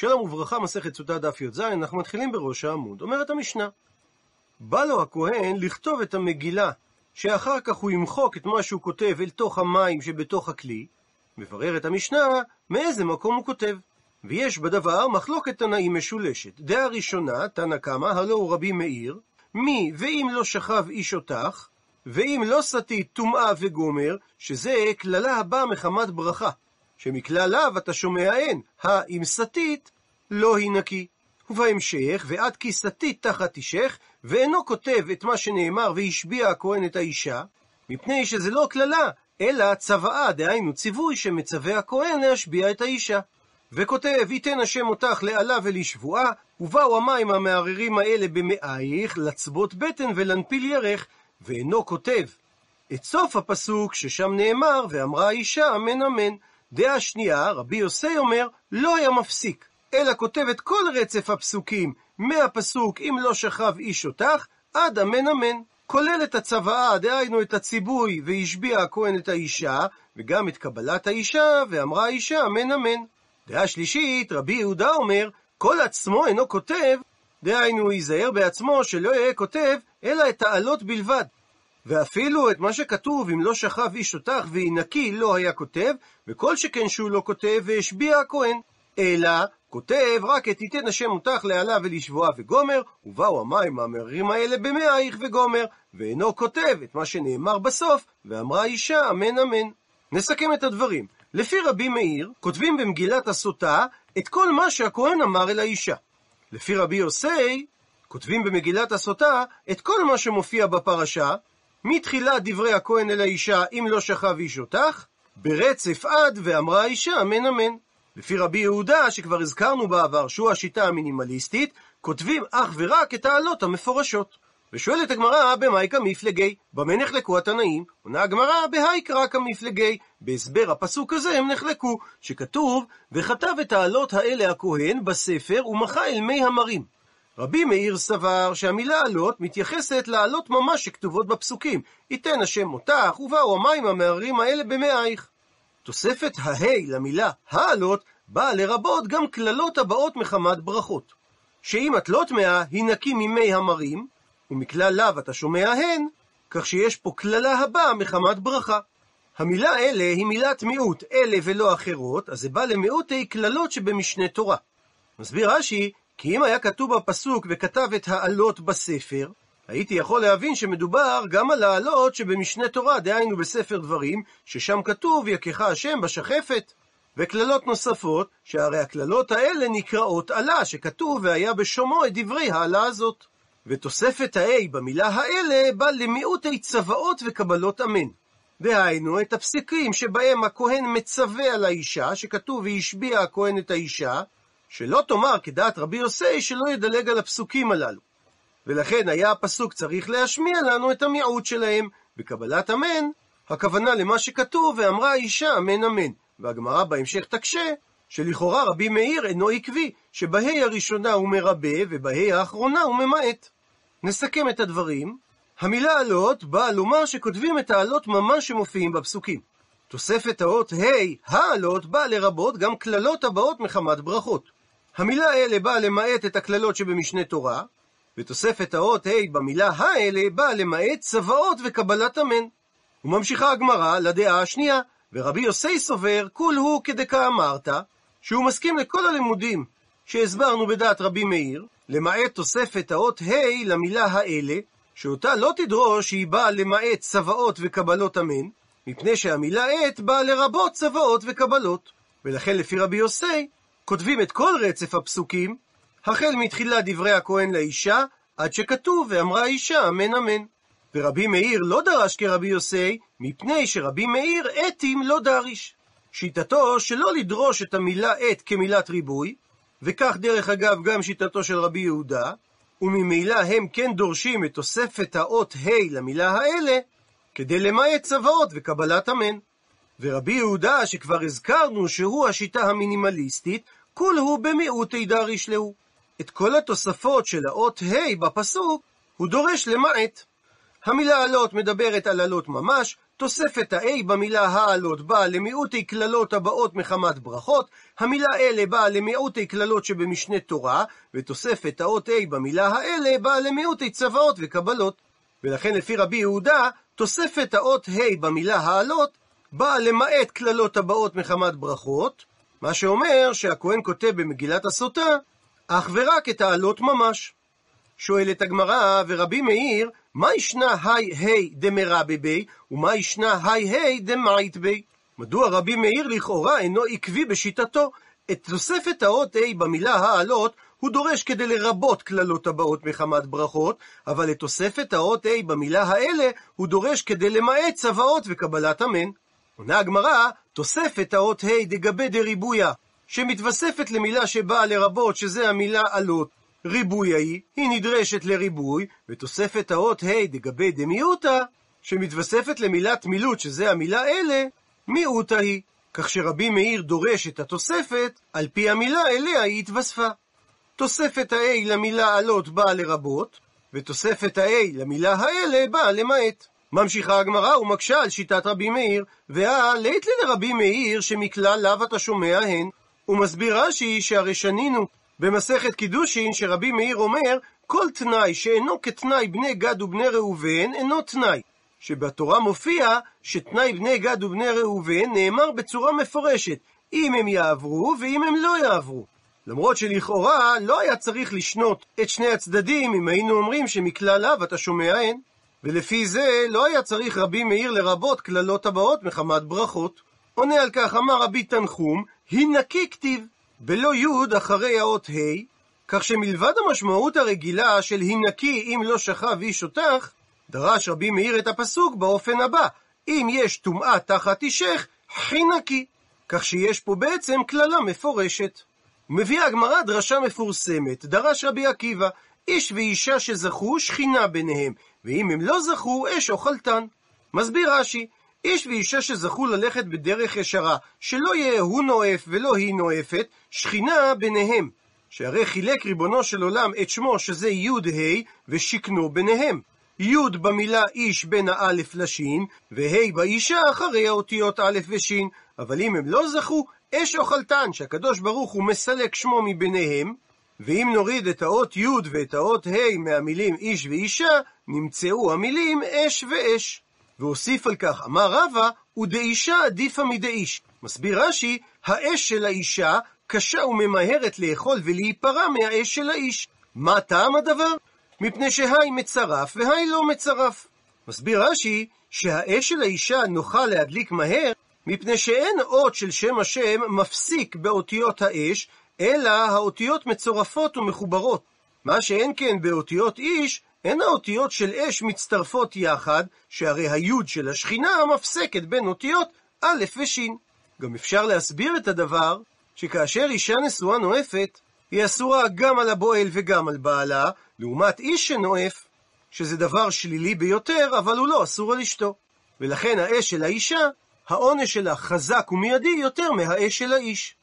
שלום וברכה, מסכת סוטה דף י"ז, אנחנו מתחילים בראש העמוד. אומרת המשנה, בא לו הכהן לכתוב את המגילה, שאחר כך הוא ימחוק את מה שהוא כותב אל תוך המים שבתוך הכלי, מבררת המשנה מאיזה מקום הוא כותב. ויש בדבר מחלוקת תנאים משולשת. דעה ראשונה, תנא קמא, הלא הוא רבי מאיר, מי ואם לא שכב איש אותך, ואם לא סטית טומאה וגומר, שזה קללה הבאה מחמת ברכה. שמכלליו אתה שומע אין, האם סטית, לא היא נקי. ובהמשך, ועד כי סטית תחת אישך, ואינו כותב את מה שנאמר והשביע הכהן את האישה, מפני שזה לא קללה, אלא צוואה, דהיינו ציווי שמצווה הכהן להשביע את האישה. וכותב, ייתן השם אותך לעלה ולשבועה, ובאו המים המערערים האלה במאייך, לצבות בטן ולנפיל ירך, ואינו כותב. את סוף הפסוק, ששם נאמר, ואמרה האישה, אמן אמן. דעה שנייה, רבי יוסי אומר, לא היה מפסיק, אלא כותב את כל רצף הפסוקים, מהפסוק אם לא שכב איש אותך, עד אמן אמן. כולל את הצוואה, דהיינו את הציבוי, והשביע הכהן את האישה, וגם את קבלת האישה, ואמרה האישה אמן אמן. דעה שלישית, רבי יהודה אומר, כל עצמו אינו כותב, דהיינו ייזהר בעצמו שלא יהיה כותב, אלא את העלות בלבד. ואפילו את מה שכתוב, אם לא שכב איש אותך והיא נקי, לא היה כותב, וכל שכן שהוא לא כותב, והשביע הכהן. אלא, כותב רק את תיתן השם אותך לעלה ולשבועה וגומר, ובאו המים המררים האלה במאייך וגומר, ואינו כותב את מה שנאמר בסוף, ואמרה אישה אמן אמן. נסכם את הדברים. לפי רבי מאיר, כותבים במגילת הסוטה את כל מה שהכהן אמר אל האישה. לפי רבי יוסי, כותבים במגילת הסוטה את כל מה שמופיע בפרשה, מתחילת דברי הכהן אל האישה, אם לא שכב איש אותך, ברצף עד ואמרה האישה אמן אמן. לפי רבי יהודה, שכבר הזכרנו בעבר שהוא השיטה המינימליסטית, כותבים אך ורק את העלות המפורשות. ושואלת הגמרא, במאי כמפלגי? במה נחלקו התנאים? עונה הגמרא, בהאי קרא כמפלגי. בהסבר הפסוק הזה הם נחלקו, שכתוב, וכתב את העלות האלה הכהן בספר ומחה אל מי המרים. רבי מאיר סבר שהמילה עלות מתייחסת לעלות ממש שכתובות בפסוקים. ייתן השם אותך, ובאו המים המערערים האלה במאייך. תוספת ההי למילה העלות באה לרבות גם קללות הבאות מחמת ברכות. שאם את לא טמאה, היא נקי ממי המרים, ומכלל לאו אתה שומע הן, כך שיש פה קללה הבאה מחמת ברכה. המילה אלה היא מילת מיעוט, אלה ולא אחרות, אז זה בא למיעוטי קללות שבמשנה תורה. מסביר רש"י, כי אם היה כתוב בפסוק וכתב את העלות בספר, הייתי יכול להבין שמדובר גם על העלות שבמשנה תורה, דהיינו בספר דברים, ששם כתוב יכך השם בשחפת. וקללות נוספות, שהרי הקללות האלה נקראות עלה, שכתוב והיה בשומו את דברי העלה הזאת. ותוספת ה-A במילה האלה בא למיעוטי צוואות וקבלות אמן. דהיינו, את הפסקים שבהם הכהן מצווה על האישה, שכתוב והשביע הכהן את האישה, שלא תאמר כדעת רבי יוסי שלא ידלג על הפסוקים הללו. ולכן היה הפסוק צריך להשמיע לנו את המיעוט שלהם. בקבלת אמן, הכוונה למה שכתוב, ואמרה האישה אמן אמן. והגמרא בהמשך תקשה, שלכאורה רבי מאיר אינו עקבי, שבה"א הראשונה הוא מרבה, ובה"א האחרונה הוא ממעט. נסכם את הדברים. המילה עלות באה לומר שכותבים את העלות ממש שמופיעים בפסוקים. תוספת האות ה', העלות, באה לרבות גם קללות הבאות מחמת ברכות. המילה אלה באה למעט את הקללות שבמשנה תורה, ותוספת האות ה' במילה האלה באה למעט צוואות וקבלת אמן. וממשיכה הגמרא לדעה השנייה, ורבי יוסי סובר, כול הוא כדקאמרת, שהוא מסכים לכל הלימודים שהסברנו בדעת רבי מאיר, למעט תוספת האות ה' למילה האלה, שאותה לא תדרוש שהיא באה למעט צוואות וקבלות אמן, מפני שהמילה עת באה לרבות צוואות וקבלות. ולכן לפי רבי יוסי, כותבים את כל רצף הפסוקים, החל מתחילת דברי הכהן לאישה, עד שכתוב ואמרה האישה אמן אמן. ורבי מאיר לא דרש כרבי יוסי, מפני שרבי מאיר אתים לא דריש. שיטתו שלא לדרוש את המילה עת כמילת ריבוי, וכך דרך אגב גם שיטתו של רבי יהודה, וממילא הם כן דורשים את תוספת האות ה' למילה האלה, כדי למעט צוואות וקבלת אמן. ורבי יהודה, שכבר הזכרנו שהוא השיטה המינימליסטית, כול הוא במיעוטי דריש להו. את כל התוספות של האות ה' בפסוק, הוא דורש למעט. המילה עלות מדברת על עלות ממש, תוספת ה-A במילה העלות באה למיעוטי קללות הבאות מחמת ברכות, המילה אלה באה למיעוטי קללות שבמשנה תורה, ותוספת האות A במילה האלה באה למיעוטי צוואות וקבלות. ולכן לפי רבי יהודה, תוספת האות ה' במילה העלות באה למעט קללות הבאות מחמת ברכות, מה שאומר שהכהן כותב במגילת הסוטה אך ורק את העלות ממש. שואלת הגמרא, ורבי מאיר, מה ישנה היי היי דמרבה בי, ומה ישנה היי היי דמעית בי? מדוע רבי מאיר לכאורה אינו עקבי בשיטתו? את תוספת האות ה' במילה העלות הוא דורש כדי לרבות קללות הבאות מחמת ברכות, אבל את תוספת האות ה' במילה האלה הוא דורש כדי למעט צוואות וקבלת אמן. עונה הגמרא, תוספת האות ה' דגבי דריבויה, שמתווספת למילה שבאה לרבות, שזה המילה עלות. ריבוי ההיא, היא נדרשת לריבוי, ותוספת האות ה' דגבי דמיעוטה, שמתווספת למילת מילוט, שזה המילה אלה, מיעוטה היא. כך שרבי מאיר דורש את התוספת על פי המילה אליה היא התווספה. תוספת ה-A למילה עלות באה לרבות, ותוספת ה-A למילה האלה באה למעט. ממשיכה הגמרא ומקשה על שיטת רבי מאיר, והא לית לי לרבי מאיר שמכלל לאו אתה שומע הן. ומסביר רש"י שהרי שנינו במסכת קידושין שרבי מאיר אומר כל תנאי שאינו כתנאי בני גד ובני ראובן אינו תנאי. שבתורה מופיע שתנאי בני גד ובני ראובן נאמר בצורה מפורשת אם הם יעברו ואם הם לא יעברו. למרות שלכאורה לא היה צריך לשנות את שני הצדדים אם היינו אומרים שמכלל לאו אתה שומע הן. ולפי זה לא היה צריך רבי מאיר לרבות קללות הבאות מחמת ברכות. עונה על כך אמר רבי תנחום, הנקי כתיב, בלא יוד אחרי האות ה', כך שמלבד המשמעות הרגילה של הנקי אם לא שכב איש אותך, דרש רבי מאיר את הפסוק באופן הבא, אם יש טומאה תחת אישך, חינקי. כך שיש פה בעצם קללה מפורשת. מביאה הגמרא דרשה מפורסמת, דרש רבי עקיבא, איש ואישה שזכו, שכינה ביניהם, ואם הם לא זכו, אש אוכלתן. מסביר רש"י, איש ואישה שזכו ללכת בדרך ישרה, שלא יהיה הוא נואף ולא היא נואפת, שכינה ביניהם. שהרי חילק ריבונו של עולם את שמו שזה י' ה' ושיכנו ביניהם. י' במילה איש בין האלף לשין, וה' באישה אחרי האותיות א' ושין. אבל אם הם לא זכו, אש אוכלתן, שהקדוש ברוך הוא מסלק שמו מביניהם, ואם נוריד את האות י' ואת האות ה' מהמילים איש ואישה, נמצאו המילים אש ואש. והוסיף על כך, אמר רבא, ודאישה עדיפה מדאיש. מסביר רש"י, האש של האישה קשה וממהרת לאכול ולהיפרע מהאש של האיש. מה טעם הדבר? מפני שהי מצרף והי לא מצרף. מסביר רש"י, שהאש של האישה נוחה להדליק מהר, מפני שאין אות של שם השם מפסיק באותיות האש, אלא האותיות מצורפות ומחוברות. מה שאין כן באותיות איש, הן האותיות של אש מצטרפות יחד, שהרי היוד של השכינה מפסקת בין אותיות א' וש'. גם אפשר להסביר את הדבר, שכאשר אישה נשואה נואפת, היא אסורה גם על הבועל וגם על בעלה, לעומת איש שנואף, שזה דבר שלילי ביותר, אבל הוא לא אסור על אשתו. ולכן האש של האישה, העונש שלה חזק ומיידי יותר מהאש של האיש.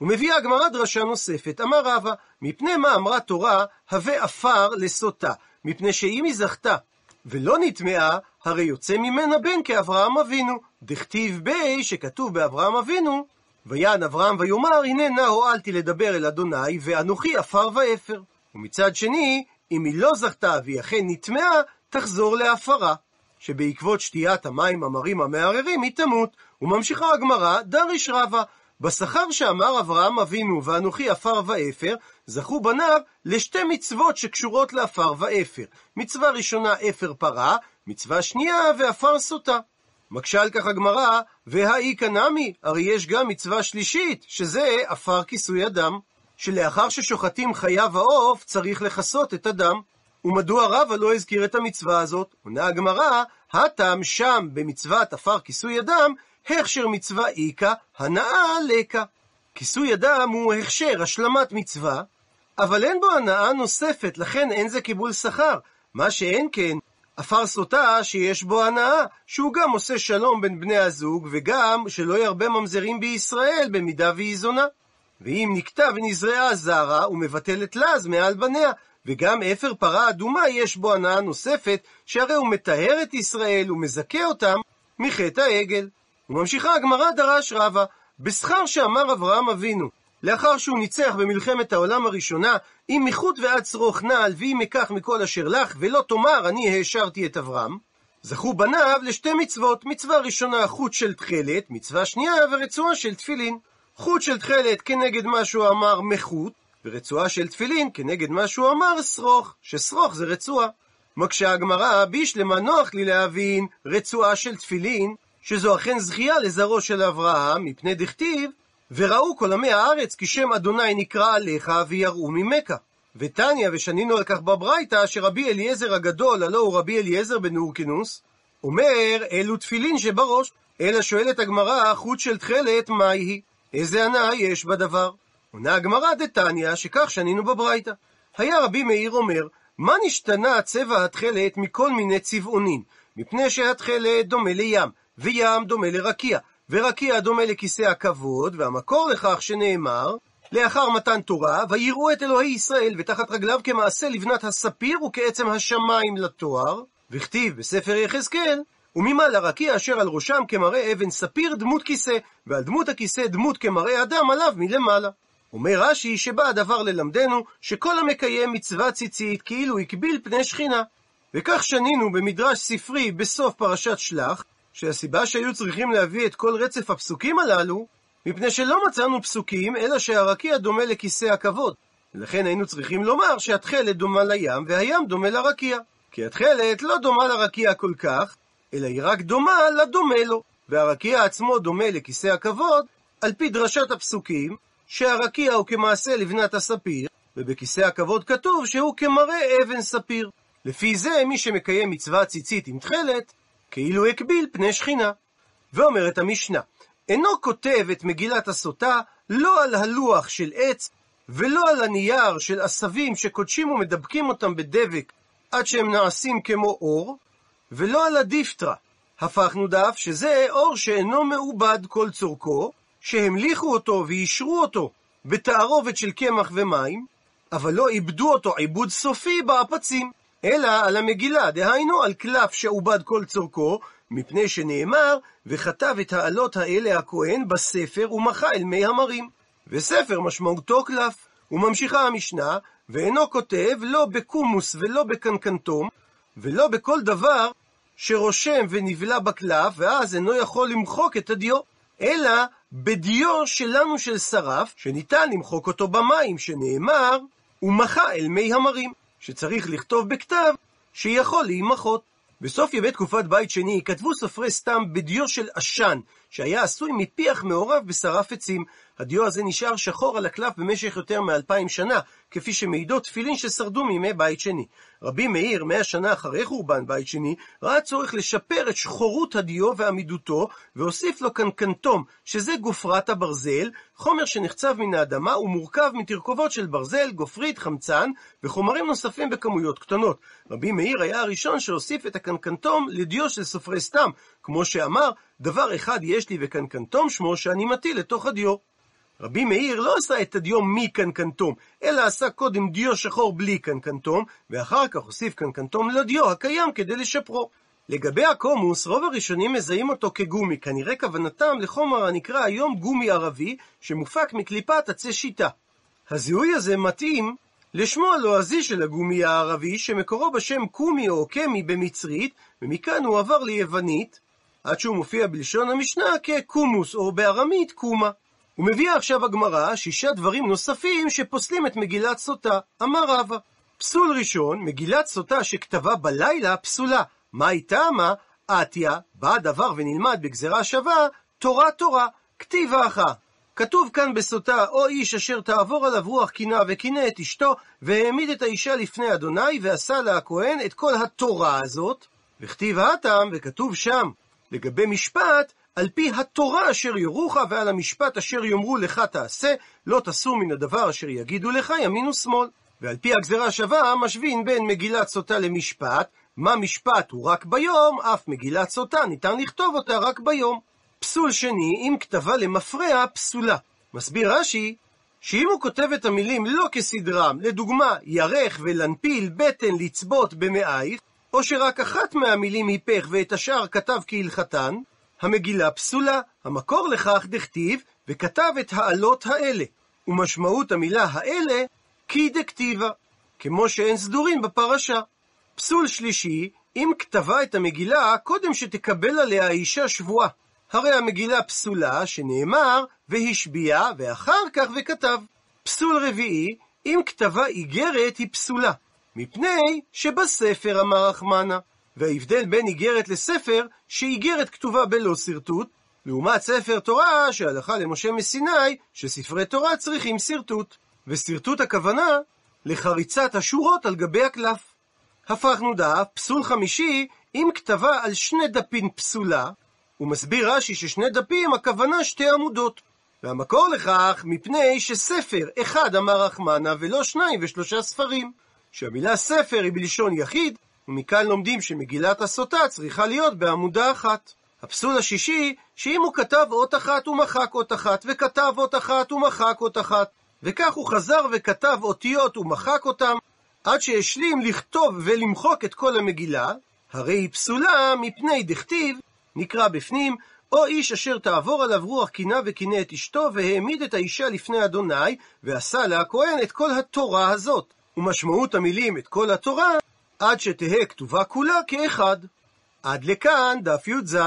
ומביאה הגמרא דרשה נוספת, אמר רבא, מפני מה אמרה תורה, הווה עפר לסוטה, מפני שאם היא זכתה ולא נטמעה, הרי יוצא ממנה בן כאברהם אבינו. דכתיב בי, שכתוב באברהם אבינו, ויען אברהם ויאמר, הנה נא הועלתי לדבר אל אדוני, ואנוכי עפר ואפר. ומצד שני, אם היא לא זכתה והיא אכן נטמעה, תחזור להפרה. שבעקבות שתיית המים המרים המערערים היא תמות. וממשיכה הגמרא, דריש רבה, בשכר שאמר אברהם אבינו ואנוכי עפר ואפר, זכו בניו לשתי מצוות שקשורות לעפר ואפר. מצווה ראשונה אפר פרה, מצווה שנייה ועפר סוטה. מקשה על כך הגמרא, והאי קנמי, הרי יש גם מצווה שלישית, שזה עפר כיסוי הדם, שלאחר ששוחטים חיה ועוף, צריך לכסות את הדם. ומדוע רבא לא הזכיר את המצווה הזאת? עונה הגמרא, הטעם שם במצוות עפר כיסוי הדם, הכשר מצווה איכא, הנאה לקה. כיסוי הדם הוא הכשר, השלמת מצווה, אבל אין בו הנאה נוספת, לכן אין זה קיבול שכר. מה שאין כן, עפר סוטה שיש בו הנאה, שהוא גם עושה שלום בין בני הזוג, וגם שלא ירבה ממזרים בישראל במידה והיא זונה. ואם נקטע ונזרעה זרה, את לז מעל בניה, וגם אפר פרה אדומה יש בו הנאה נוספת, שהרי הוא מטהר את ישראל ומזכה אותם מחטא העגל. וממשיכה הגמרא דרש רבה, בשכר שאמר אברהם אבינו, לאחר שהוא ניצח במלחמת העולם הראשונה, אם מחוט ועד שרוך נעל, ואם אקח מכל אשר לך, ולא תאמר אני העשרתי את אברהם, זכו בניו לשתי מצוות, מצווה ראשונה חוט של תכלת, מצווה שנייה ורצועה של תפילין. חוט של תכלת כנגד מה שהוא אמר מחוט, ורצועה של תפילין כנגד מה שהוא אמר שרוך, ששרוך זה רצועה. מקשה הגמרא, בישלמה נוח לי להבין רצועה של תפילין, שזו אכן זכייה לזרעו של אברהם, מפני דכתיב, וראו כל עמי הארץ כי שם אדוני נקרא עליך ויראו ממך. ותניא, ושנינו על כך בברייתא, שרבי אליעזר הגדול, הלא הוא רבי אליעזר בן אורקינוס, אומר, אלו תפילין שבראש. אלא שואלת הגמרא, חוט של תכלת, מהי? איזה הנאה יש בדבר? עונה הגמרא דתניא, שכך שנינו בברייתא. היה רבי מאיר אומר, מה נשתנה צבע התכלת מכל מיני צבעונים? מפני שהתכלת דומה לים, וים דומה לרקיע, ורקיע דומה לכיסא הכבוד, והמקור לכך שנאמר, לאחר מתן תורה, ויראו את אלוהי ישראל, ותחת רגליו כמעשה לבנת הספיר וכעצם השמיים לתואר, וכתיב בספר יחזקאל, וממעלה רקיע אשר על ראשם כמראה אבן ספיר דמות כיסא, ועל דמות הכיסא דמות כמראה אדם עליו מלמעלה. אומר רש"י שבא הדבר ללמדנו שכל המקיים מצווה ציצית כאילו הקביל פני שכינה. וכך שנינו במדרש ספרי בסוף פרשת שלח, שהסיבה שהיו צריכים להביא את כל רצף הפסוקים הללו, מפני שלא מצאנו פסוקים, אלא שהרקיע דומה לכיסא הכבוד. ולכן היינו צריכים לומר שהתכלת דומה לים, והים דומה לרקיע. כי התכלת לא דומה לרקיע כל כך, אלא היא רק דומה לדומה לו. והרקיע עצמו דומה לכיסא הכבוד, על פי דרשת הפסוקים, שהרקיע הוא כמעשה לבנת הספיר, ובכיסא הכבוד כתוב שהוא כמראה אבן ספיר. לפי זה, מי שמקיים מצווה ציצית עם תכלת, כאילו הקביל פני שכינה. ואומרת המשנה, אינו כותב את מגילת הסוטה לא על הלוח של עץ, ולא על הנייר של עשבים שקודשים ומדבקים אותם בדבק עד שהם נעשים כמו אור, ולא על הדיפטרה. הפכנו דף שזה אור שאינו מעובד כל צורכו, שהמליכו אותו ואישרו אותו בתערובת של קמח ומים, אבל לא איבדו אותו עיבוד סופי בעפצים, אלא על המגילה, דהיינו על קלף שעובד כל צורכו, מפני שנאמר, וכתב את העלות האלה הכהן בספר ומחה אל מי המרים. וספר משמעותו קלף. וממשיכה המשנה, ואינו כותב לא בקומוס ולא בקנקנטום, ולא בכל דבר שרושם ונבלע בקלף, ואז אינו יכול למחוק את הדיו, אלא בדיו שלנו של שרף, שניתן למחוק אותו במים, שנאמר, ומחה אל מי המרים, שצריך לכתוב בכתב שיכול להימחות. בסוף ימי תקופת בית שני כתבו סופרי סתם בדיו של עשן, שהיה עשוי מפיח מעורב בשרף עצים. הדיו הזה נשאר שחור על הקלף במשך יותר מאלפיים שנה, כפי שמעידות תפילין ששרדו מימי בית שני. רבי מאיר, מאה שנה אחרי חורבן בית שני, ראה צורך לשפר את שחורות הדיו ועמידותו, והוסיף לו קנקנטום, שזה גופרת הברזל, חומר שנחצב מן האדמה ומורכב מתרכובות של ברזל, גופרית, חמצן, וחומרים נוספים בכמויות קטנות. רבי מאיר היה הראשון שהוסיף את הקנקנטום לדיו של סופרי סתם, כמו שאמר, דבר אחד יש לי וקנקנטום שמו שאני מטיל לתוך הדיו. רבי מאיר לא עשה את הדיו מקנקנטום, אלא עשה קודם דיו שחור בלי קנקנטום, ואחר כך הוסיף קנקנטום לדיו הקיים כדי לשפרו. לגבי הקומוס, רוב הראשונים מזהים אותו כגומי, כנראה כוונתם לחומר הנקרא היום גומי ערבי, שמופק מקליפת עצי שיטה. הזיהוי הזה מתאים לשמו הלועזי של הגומי הערבי, שמקורו בשם קומי או קמי במצרית, ומכאן הוא עבר ליוונית, עד שהוא מופיע בלשון המשנה כקומוס, או בארמית קומה. ומביאה עכשיו הגמרא שישה דברים נוספים שפוסלים את מגילת סוטה. אמר רבא. פסול ראשון, מגילת סוטה שכתבה בלילה פסולה. מה היא טעמה? עטיה, בא הדבר ונלמד בגזרה שווה, תורה תורה, כתיב אחא. כתוב כאן בסוטה, או איש אשר תעבור עליו רוח קינה וקינא את אשתו, והעמיד את האישה לפני אדוני, ועשה לה הכהן את כל התורה הזאת, וכתיב הטעם, וכתוב שם, לגבי משפט, על פי התורה אשר יורוך, ועל המשפט אשר יאמרו לך תעשה, לא תסור מן הדבר אשר יגידו לך ימין ושמאל. ועל פי הגזרה השווה, משווין בין מגילת סוטה למשפט, מה משפט הוא רק ביום, אף מגילת סוטה ניתן לכתוב אותה רק ביום. פסול שני, אם כתבה למפרע, פסולה. מסביר רש"י, שאם הוא כותב את המילים לא כסדרם, לדוגמה, ירך ולנפיל, בטן, לצבות במאייך, או שרק אחת מהמילים היפך ואת השאר כתב כהלכתן, המגילה פסולה. המקור לכך דכתיב, וכתב את העלות האלה. ומשמעות המילה האלה, כי דכתיבה, כמו שאין סדורים בפרשה. פסול שלישי, אם כתבה את המגילה קודם שתקבל עליה האישה שבועה. הרי המגילה פסולה, שנאמר, והשביע, ואחר כך וכתב. פסול רביעי, אם כתבה איגרת היא פסולה, מפני שבספר אמר רחמנה. וההבדל בין איגרת לספר, שאיגרת כתובה בלא שרטוט, לעומת ספר תורה שהלכה למשה מסיני, שספרי תורה צריכים שרטוט. ושרטוט הכוונה לחריצת השורות על גבי הקלף. הפכנו דף, פסול חמישי, אם כתבה על שני דפים פסולה, הוא מסביר רש"י ששני דפים הכוונה שתי עמודות. והמקור לכך מפני שספר אחד אמר רחמנה ולא שניים ושלושה ספרים. שהמילה ספר היא בלשון יחיד, ומכאן לומדים שמגילת הסוטה צריכה להיות בעמודה אחת. הפסול השישי, שאם הוא כתב אות אחת הוא מחק אות אחת, וכתב אות אחת הוא מחק אות אחת, וכך הוא חזר וכתב אותיות ומחק אותם, עד שהשלים לכתוב ולמחוק את כל המגילה, הרי היא פסולה מפני דכתיב, נקרא בפנים, או איש אשר תעבור עליו רוח קינה וקינא את אשתו, והעמיד את האישה לפני אדוני, ועשה לה הכהן את כל התורה הזאת. ומשמעות המילים את כל התורה, עד שתהא כתובה כולה כאחד. עד לכאן דף י"ז.